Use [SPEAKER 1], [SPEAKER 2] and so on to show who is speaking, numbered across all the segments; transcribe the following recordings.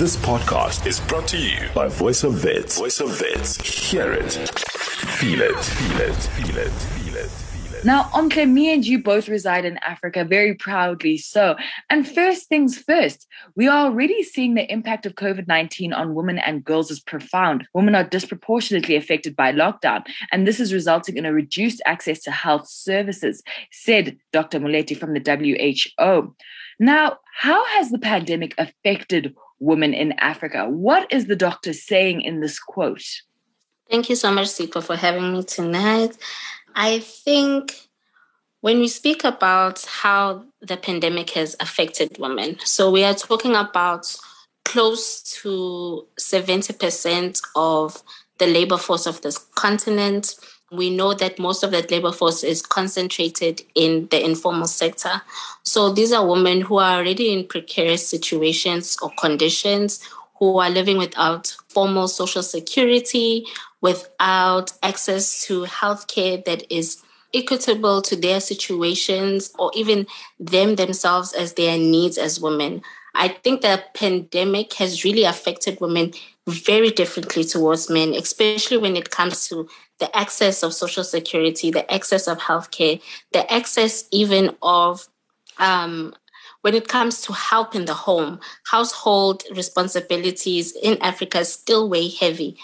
[SPEAKER 1] This podcast is brought to you by Voice of Wits. Voice of Wits. Hear it. Feel it. Feel it. Feel it. Feel it. Feel it.
[SPEAKER 2] Now, Omhle, me and you both reside in Africa, very proudly so. And first things first, we are already seeing the impact of COVID 19 on women and girls is profound. Women are disproportionately affected by lockdown, and this is resulting in a reduced access to health services, said Dr. Moeti from the WHO. Now, how has the pandemic affected women in Africa? What is the doctor saying in this quote?
[SPEAKER 3] Thank you so much, Sipho, for having me tonight. I think when we speak about how the pandemic has affected women, so we are talking about close to 70% of the labor force of this continent. We know that most of that labor force is concentrated in the informal sector. So these are women who are already in precarious situations or conditions, who are living without formal social security, without access to healthcare that is equitable to their situations or even them themselves as their needs as women. I think the pandemic has really affected women very differently towards men, especially when it comes to the access of social security, the access of healthcare, the access even of um, when it comes to help in the home, household responsibilities in Africa still weigh heavy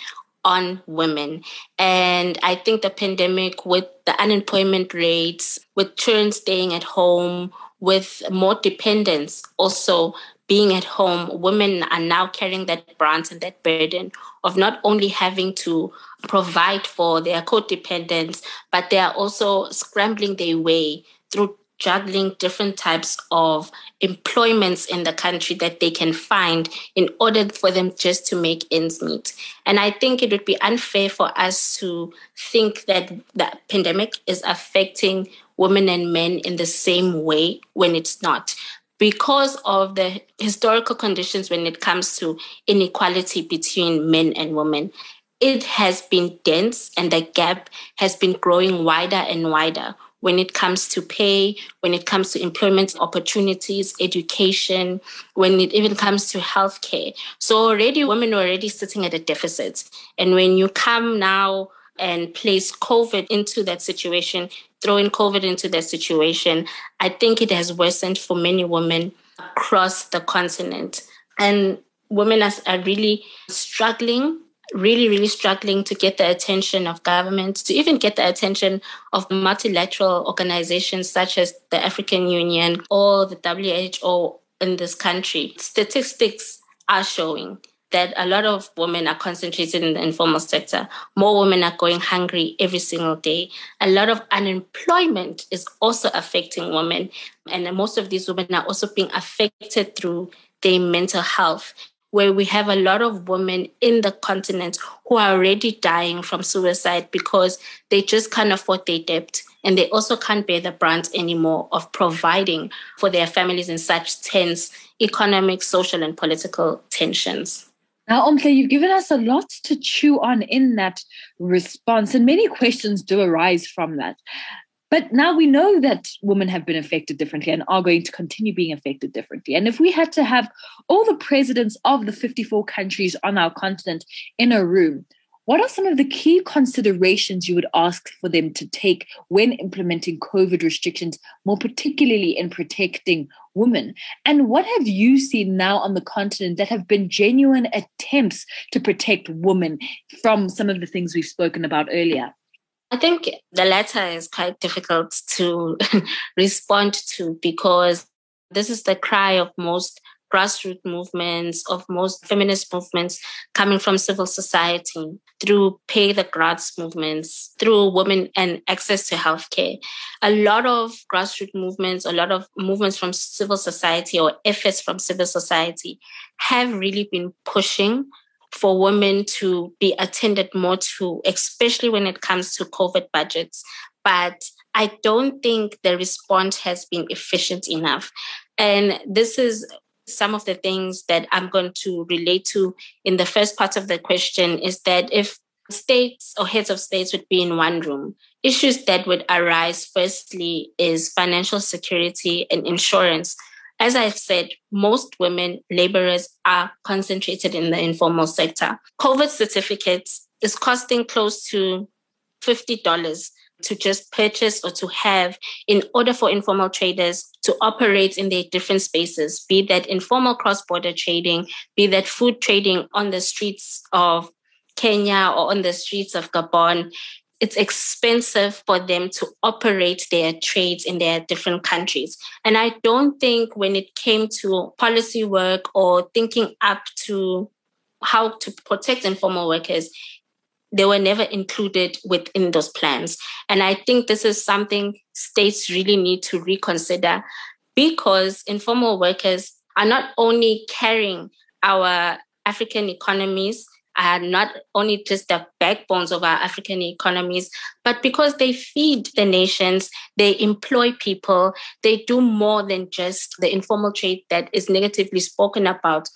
[SPEAKER 3] on women. And I think the pandemic, with the unemployment rates, with children staying at home, with more dependence also being at home, women are now carrying that brunt and that burden of not only having to provide for their co-dependents, but they are also scrambling their way through juggling different types of employments in the country that they can find in order for them just to make ends meet. And I think it would be unfair for us to think that the pandemic is affecting women and men in the same way when it's not. Because of the historical conditions when it comes to inequality between men and women, it has been dense and the gap has been growing wider and wider when it comes to pay, when it comes to employment opportunities, education, when it even comes to healthcare. So already women are already sitting at a deficit. And when you come now and place COVID into that situation, throwing COVID into that situation, I think it has worsened for many women across the continent. And women are, are really struggling really, really struggling to get the attention of government, to even get the attention of multilateral organizations such as the African Union or the WHO in this country. Statistics are showing that a lot of women are concentrated in the informal sector. More women are going hungry every single day. A lot of unemployment is also affecting women. And most of these women are also being affected through their mental health where we have a lot of women in the continent who are already dying from suicide because they just can't afford their debt and they also can't bear the brunt anymore of providing for their families in such tense economic, social, and political tensions.
[SPEAKER 2] Now, Omhle, you've given us a lot to chew on in that response, and many questions do arise from that. But now we know that women have been affected differently and are going to continue being affected differently. And if we had to have all the presidents of the 54 countries on our continent in a room, what are some of the key considerations you would ask for them to take when implementing COVID restrictions, more particularly in protecting women? And what have you seen now on the continent that have been genuine attempts to protect women from some of the things we've spoken about earlier?
[SPEAKER 3] I think the latter is quite difficult to respond to because this is the cry of most grassroots movements, of most feminist movements coming from civil society through pay the grads movements, through women and access to healthcare. A lot of grassroots movements, a lot of movements from civil society or efforts from civil society have really been pushing for women to be attended more to, especially when it comes to COVID budgets. But I don't think the response has been efficient enough. And this is some of the things that I'm going to relate to in the first part of the question is that if states or heads of states would be in one room, issues that would arise firstly is financial security and insurance as I've said, most women laborers are concentrated in the informal sector. COVID certificates is costing close to $50 to just purchase or to have in order for informal traders to operate in their different spaces, be that informal cross border trading, be that food trading on the streets of Kenya or on the streets of Gabon. It's expensive for them to operate their trades in their different countries. And I don't think when it came to policy work or thinking up to how to protect informal workers, they were never included within those plans. And I think this is something states really need to reconsider because informal workers are not only carrying our African economies, are not only just the backbones of our African economies, but because they feed the nations, they employ people, they do more than just the informal trade that is negatively spoken about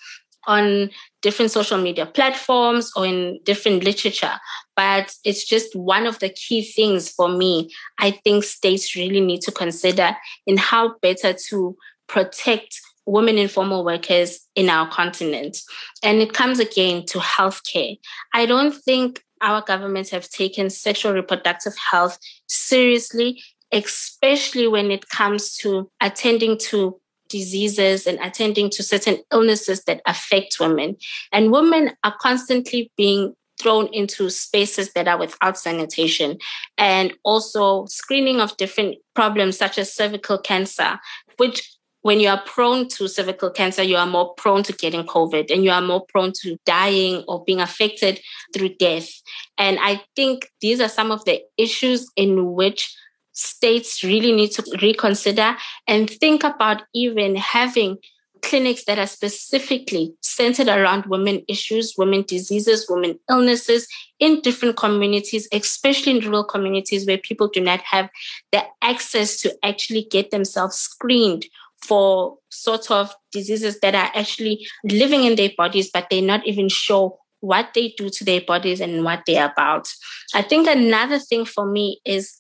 [SPEAKER 3] on different social media platforms or in different literature. But it's just one of the key things for me. I think states really need to consider in how better to protect women informal workers in our continent. And it comes again to healthcare. I don't think our governments have taken sexual reproductive health seriously, especially when it comes to attending to diseases and attending to certain illnesses that affect women. And women are constantly being thrown into spaces that are without sanitation and also screening of different problems such as cervical cancer, which when you are prone to cervical cancer, you are more prone to getting COVID and you are more prone to dying or being affected through death. And I think these are some of the issues in which states really need to reconsider and think about even having clinics that are specifically centered around women issues, women diseases, women illnesses in different communities, especially in rural communities where people do not have the access to actually get themselves screened for sort of diseases that are actually living in their bodies, but they're not even sure what they do to their bodies and what they're about. I think another thing for me is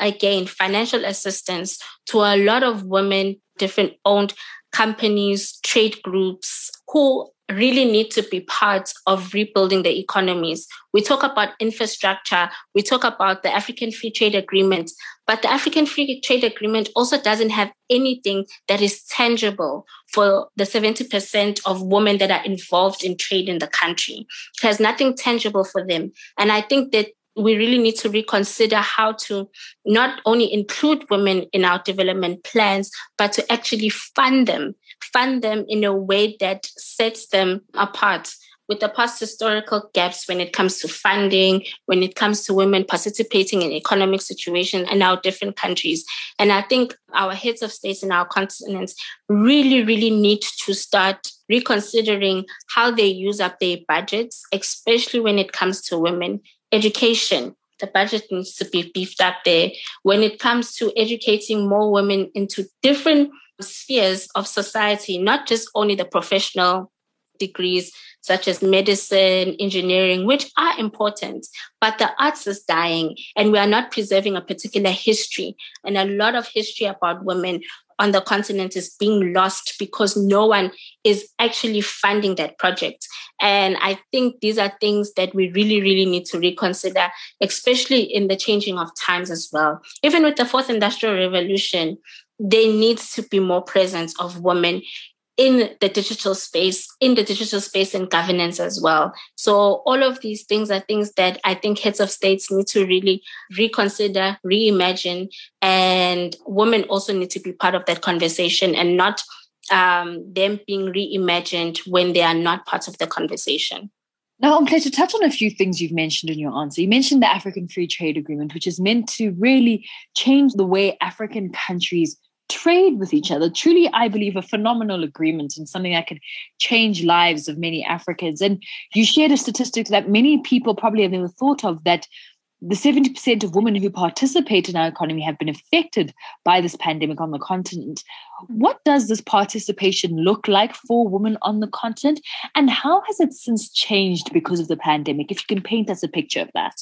[SPEAKER 3] again, financial assistance to a lot of women, different owned companies, trade groups who really need to be part of rebuilding the economies. We talk about infrastructure, we talk about the African Free Trade Agreement, but the African Free Trade Agreement also doesn't have anything that is tangible for the 70% of women that are involved in trade in the country. It has nothing tangible for them. And I think that we really need to reconsider how to not only include women in our development plans, but to actually fund them, fund them in a way that sets them apart with the past historical gaps when it comes to funding, when it comes to women participating in economic situations in our different countries. And I think our heads of states in our continents really, really need to start reconsidering how they use up their budgets, especially when it comes to women education. The budget needs to be beefed up there. When it comes to educating more women into different spheres of society, not just only the professional degrees such as medicine, engineering, which are important, but the arts is dying and we are not preserving a particular history and a lot of history about women on the continent is being lost because no one is actually funding that project. And I think these are things that we really, really need to reconsider, especially in the changing of times as well. Even with the fourth industrial revolution, there needs to be more presence of women in the digital space, in the digital space and governance as well. So all of these things are things that I think heads of states need to really reconsider, reimagine, and women also need to be part of that conversation and not um, them being reimagined when they are not part of the conversation.
[SPEAKER 2] Now, I'm glad to touch on a few things you've mentioned in your answer. You mentioned the African Free Trade Agreement, which is meant to really change the way African countries trade with each other. Truly, I believe a phenomenal agreement and something that could change lives of many Africans. And you shared a statistic that many people probably have never thought of that the 70% of women who participate in our economy have been affected by this pandemic on the continent. What does this participation look like for women on the continent? And how has it since changed because of the pandemic? If you can paint us a picture of that.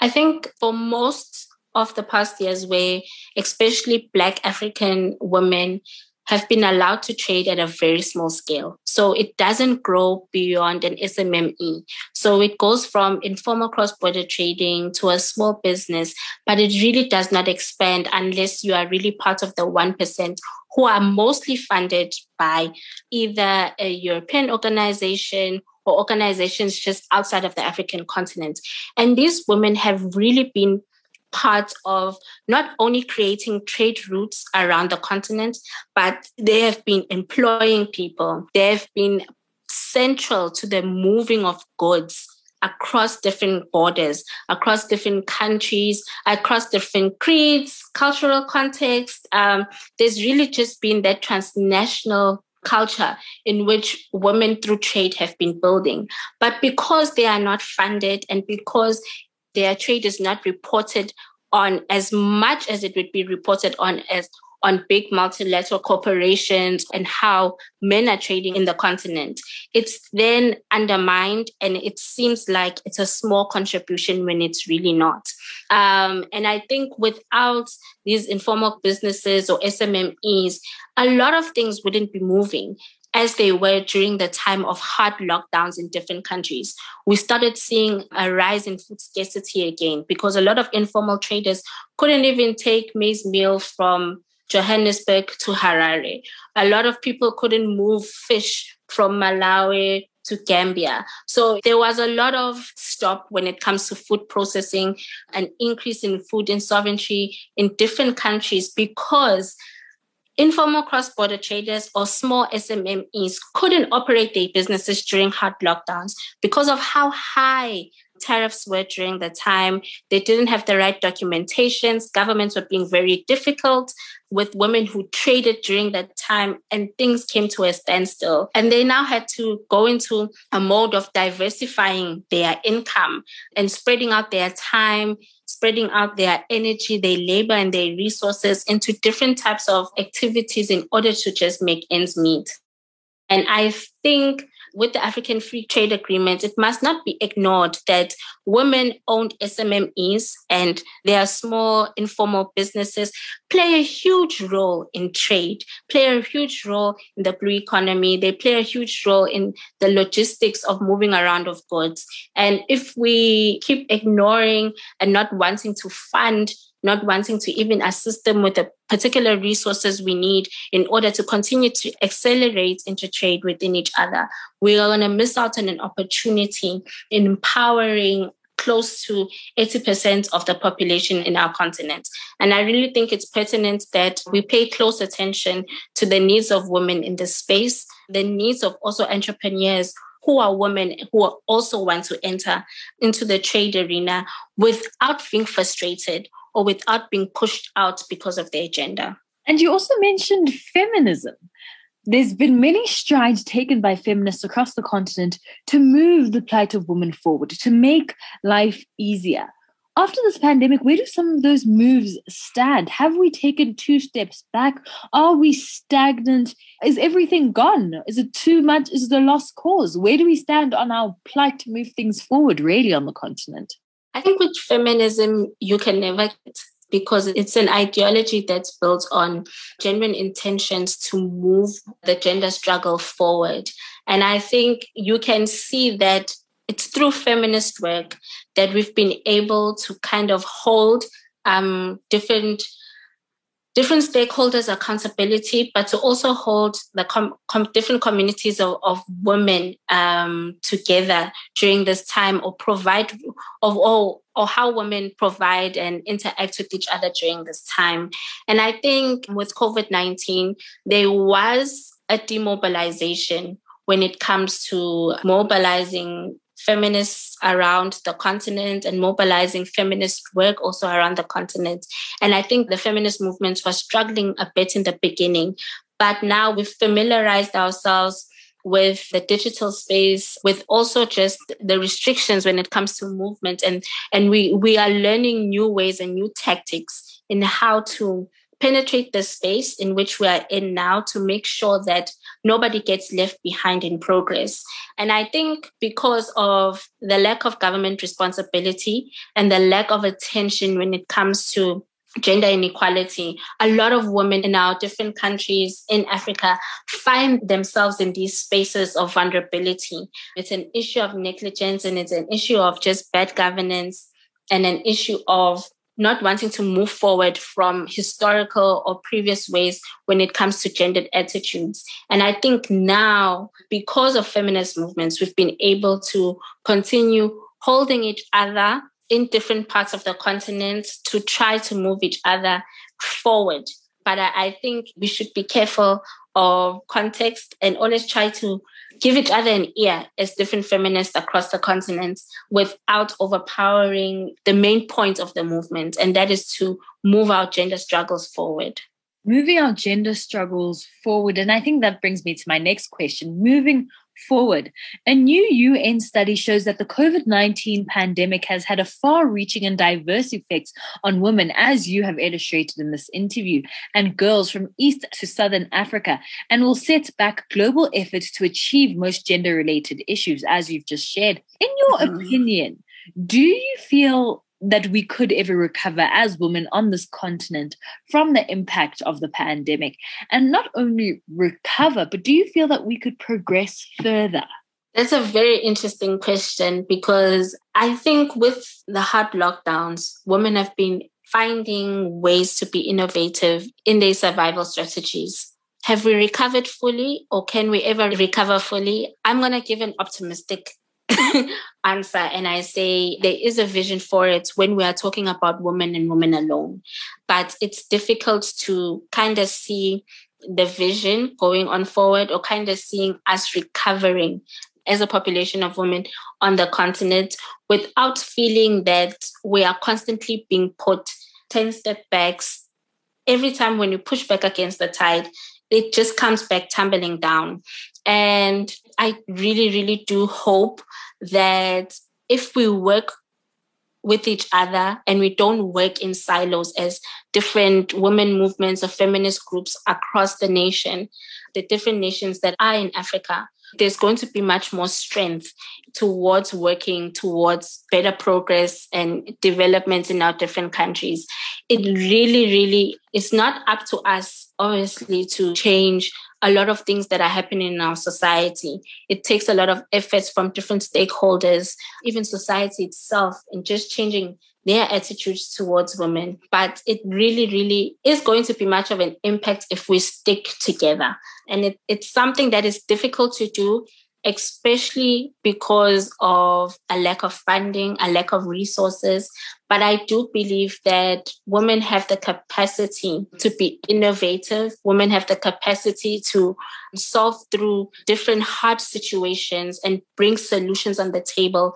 [SPEAKER 3] I think for most of the past years where especially black african women have been allowed to trade at a very small scale. So it doesn't grow beyond an SMME. So it goes from informal cross border trading to a small business, but it really does not expand unless you are really part of the 1% who are mostly funded by either a European organization or organizations just outside of the African continent. And these women have really been part of not only creating trade routes around the continent, but they have been employing people. They have been central to the moving of goods across different borders, across different countries, across different creeds, cultural contexts. Um, there's really just been that transnational culture in which women through trade have been building. But because they are not funded and because their trade is not reported on as much as it would be reported on as on big multilateral corporations and how men are trading in the continent. It's then undermined, and it seems like it's a small contribution when it's really not. Um, and I think without these informal businesses or SMMEs, a lot of things wouldn't be moving as they were during the time of hard lockdowns in different countries. We started seeing a rise in food scarcity again because a lot of informal traders couldn't even take maize meal from Johannesburg to Harare. A lot of people couldn't move fish from Malawi to Gambia. So there was a lot of stop when it comes to food processing, an increase in food insovereignty in different countries because informal cross-border traders or small SMMEs couldn't operate their businesses during hard lockdowns because of how high tariffs were during the time. They didn't have the right documentations. Governments were being very difficult with women who traded during that time, and things came to a standstill. And they now had to go into a mode of diversifying their income and spreading out their time, spreading out their energy, their labor, and their resources into different types of activities in order to just make ends meet. And I think with the African Free Trade Agreement, it must not be ignored that women owned SMMEs and their small informal businesses play a huge role in trade, play a huge role in the blue economy. They play a huge role in the logistics of moving around of goods. And if we keep ignoring and not wanting to fund not wanting to even assist them with the particular resources we need in order to continue to accelerate intertrade within each other. We are going to miss out on an opportunity in empowering close to 80% of the population in our continent. And I really think it's pertinent that we pay close attention to the needs of women in this space, the needs of also entrepreneurs who are women who also want to enter into the trade arena without being frustrated or without being pushed out because of their gender.
[SPEAKER 2] And you also mentioned feminism. There's been many strides taken by feminists across the continent to move the plight of women forward, to make life easier. After this pandemic, where do some of those moves stand? Have we taken two steps back? Are we stagnant? Is everything gone? Is it too much? Is it a lost cause? Where do we stand on our plight to move things forward, really, on the continent?
[SPEAKER 3] I think with feminism, you can never get because it's an ideology that's built on genuine intentions to move the gender struggle forward. And I think you can see that it's through feminist work that we've been able to kind of hold um, different different stakeholders accountability, but to also hold the com- com- different communities of, of women um, together during this time or provide of all or how women provide and interact with each other during this time. And I think with COVID 19, there was a demobilization when it comes to mobilizing feminists around the continent and mobilizing feminist work also around the continent. And I think the feminist movements were struggling a bit in the beginning, but now we've familiarized ourselves with the digital space with also just the restrictions when it comes to movement and and we we are learning new ways and new tactics in how to penetrate the space in which we are in now to make sure that nobody gets left behind in progress. And I think because of the lack of government responsibility and the lack of attention when it comes to gender inequality, a lot of women in our different countries in Africa find themselves in these spaces of vulnerability. It's an issue of negligence and it's an issue of just bad governance and an issue of not wanting to move forward from historical or previous ways when it comes to gendered attitudes. And I think now, because of feminist movements, we've been able to continue holding each other in different parts of the continent to try to move each other forward. But I, I think we should be careful of context and always try to give each other an ear as different feminists across the continent without overpowering the main point of the movement, and that is to move our gender struggles forward
[SPEAKER 2] moving our gender struggles forward. And I think that brings me to my next question moving forward. A new UN study shows that the COVID 19 pandemic has had a far reaching and diverse effects on women, as you have illustrated in this interview, and girls from East to Southern Africa, and will set back global efforts to achieve most gender related issues, as you've just shared. In your mm-hmm. opinion, do you feel that we could ever recover as women on this continent from the impact of the pandemic? And not only recover, but do you feel that we could progress further?
[SPEAKER 3] That's a very interesting question because I think with the hard lockdowns, women have been finding ways to be innovative in their survival strategies. Have we recovered fully or can we ever recover fully? I'm going to give an optimistic answer and I say there is a vision for it when we are talking about women and women alone. But it's difficult to kind of see the vision going on forward or kind of seeing us recovering as a population of women on the continent without feeling that we are constantly being put 10 step backs. Every time when you push back against the tide, it just comes back tumbling down. And I really, really do hope that if we work with each other and we don't work in silos as different women movements or feminist groups across the nation, the different nations that are in Africa, there's going to be much more strength towards working towards better progress and development in our different countries. It really, really is not up to us, obviously, to change a lot of things that are happening in our society. It takes a lot of efforts from different stakeholders, even society itself, in just changing their attitudes towards women. But it really, really is going to be much of an impact if we stick together. And it, it's something that is difficult to do especially because of a lack of funding, a lack of resources. But I do believe that women have the capacity to be innovative. Women have the capacity to solve through different hard situations and bring solutions on the table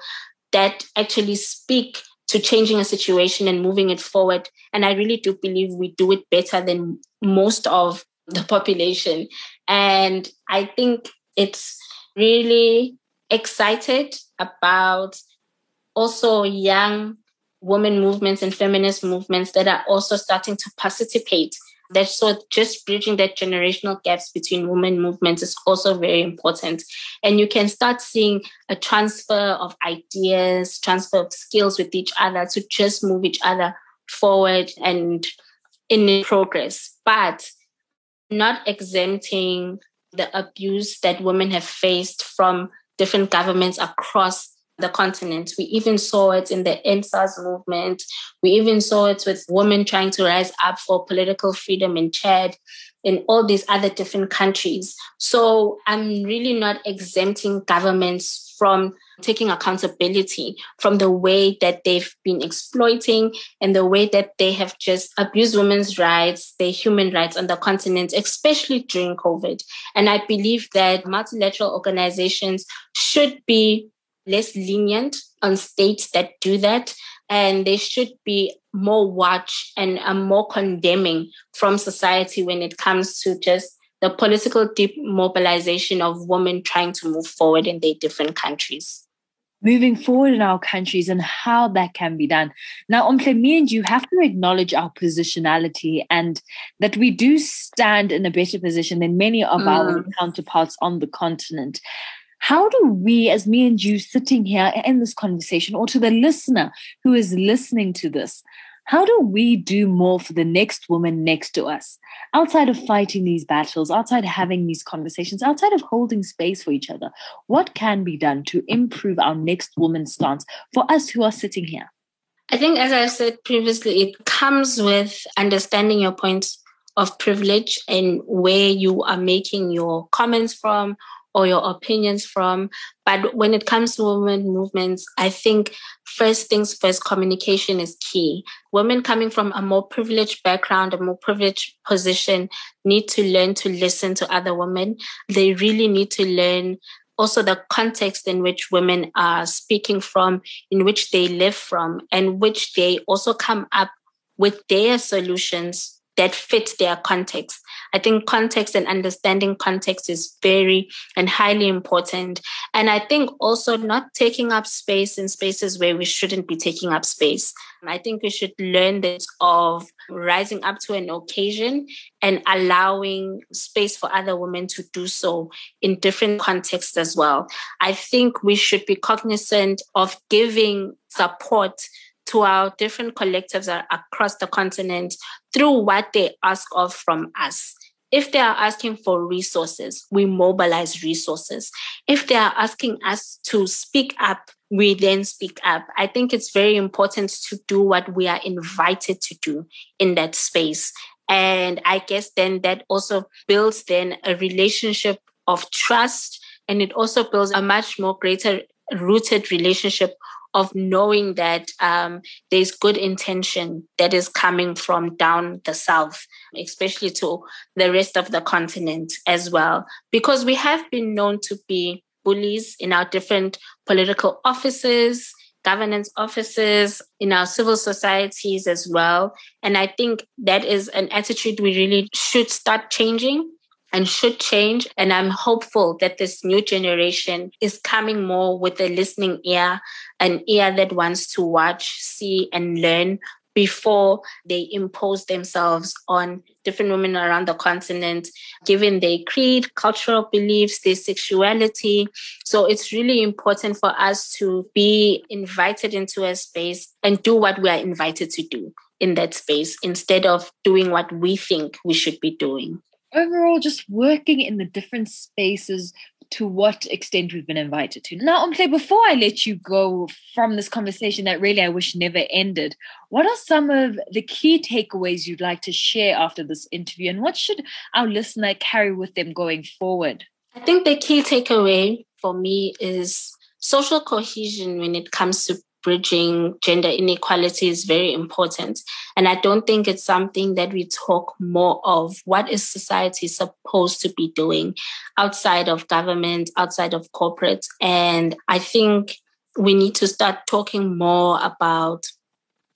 [SPEAKER 3] that actually speak to changing a situation and moving it forward. And I really do believe we do it better than most of the population. And I think it's really excited about also young women movements and feminist movements that are also starting to participate. That so just bridging that generational gaps between women movements is also very important. And you can start seeing a transfer of ideas, transfer of skills with each other to just move each other forward and in progress. But not exempting the abuse that women have faced from different governments across the continent. We even saw it in the EndSARS movement. We even saw it with women trying to rise up for political freedom in Chad, in all these other different countries. So I'm really not exempting governments from taking accountability from the way that they've been exploiting and the way that they have just abused women's rights, their human rights on the continent, especially during COVID. And I believe that multilateral organizations should be less lenient on states that do that. And they should be more watch and more condemning from society when it comes to just the political demobilization of women trying to move forward in their different countries
[SPEAKER 2] moving forward in our countries and how that can be done. Now, Omhle, me and you have to acknowledge our positionality and that we do stand in a better position than many of mm. our counterparts on the continent. How do we, as me and you sitting here in this conversation, or to the listener who is listening to this, How do we do more for the next woman next to us? Outside of fighting these battles, outside having these conversations, outside of holding space for each other, what can be done to improve our next woman's stance for us who are sitting here?
[SPEAKER 3] I think, as I've said previously, it comes with understanding your points of privilege and where you are making your comments from or your opinions from. But when it comes to women movements, I think first things first, communication is key. Women coming from a more privileged background, a more privileged position, need to learn to listen to other women. They really need to learn also the context in which women are speaking from, in which they live from, and which they also come up with their solutions that fit their context. I think context and understanding context is very and highly important. And I think also not taking up space in spaces where we shouldn't be taking up space. I think we should learn this of rising up to an occasion and allowing space for other women to do so in different contexts as well. I think we should be cognizant of giving support to our different collectives across the continent through what they ask of from us. If they are asking for resources, we mobilize resources. If they are asking us to speak up, we then speak up. I think it's very important to do what we are invited to do in that space. And I guess then that also builds then a relationship of trust and it also builds a much more greater rooted relationship of knowing that um, there's good intention that is coming from down the south, especially to the rest of the continent as well. Because we have been known to be bullies in our different political offices, governance offices, in our civil societies as well. And I think that is an attitude we really should start changing and should change. And I'm hopeful that this new generation is coming more with a listening ear, an ear that wants to watch, see, and learn before they impose themselves on different women around the continent, given their creed, cultural beliefs, their sexuality. So it's really important for us to be invited into a space and do what we are invited to do in that space instead of doing what we think we should be doing
[SPEAKER 2] overall just working in the different spaces to what extent we've been invited to. Now, Omhle, before I let you go from this conversation that really I wish never ended, what are some of the key takeaways you'd like to share after this interview and what should our listener carry with them going forward?
[SPEAKER 3] I think the key takeaway for me is social cohesion when it comes to bridging gender inequality is very important. And I don't think it's something that we talk more of. What is society supposed to be doing outside of government, outside of corporate? And I think we need to start talking more about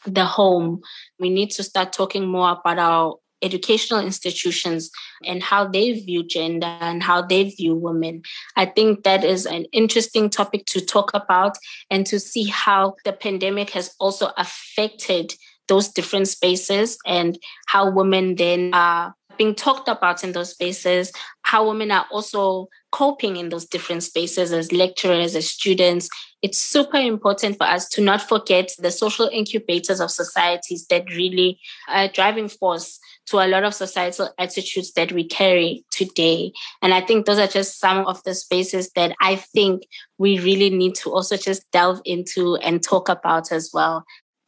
[SPEAKER 3] the home. We need to start talking more about our educational institutions and how they view gender and how they view women. I think that is an interesting topic to talk about and to see how the pandemic has also affected those different spaces and how women then are being talked about in those spaces, how women are also coping in those different spaces as lecturers, as students. It's super important for us to not forget the social incubators of societies that really are driving force to a lot of societal attitudes that we carry today. And I think those are just some of the spaces that I think we really need to also just delve into and talk about as well.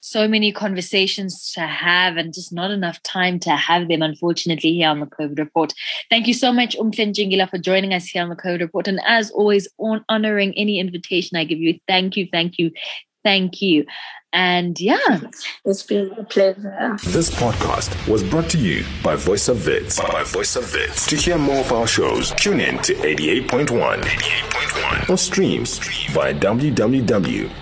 [SPEAKER 2] So many conversations to have and just not enough time to have them, unfortunately, here on the COVID Report. Thank you so much, Omhle Ntshingila, for joining us here on the COVID Report. And as always, on honoring any invitation I give you, thank you, thank you, Thank you. And yeah,
[SPEAKER 3] it's been a pleasure.
[SPEAKER 1] This podcast was brought to you by Voice of Wits. By Voice of Wits. To hear more of our shows, tune in to 88.1, 88.1 or stream via www.vfm.co.za.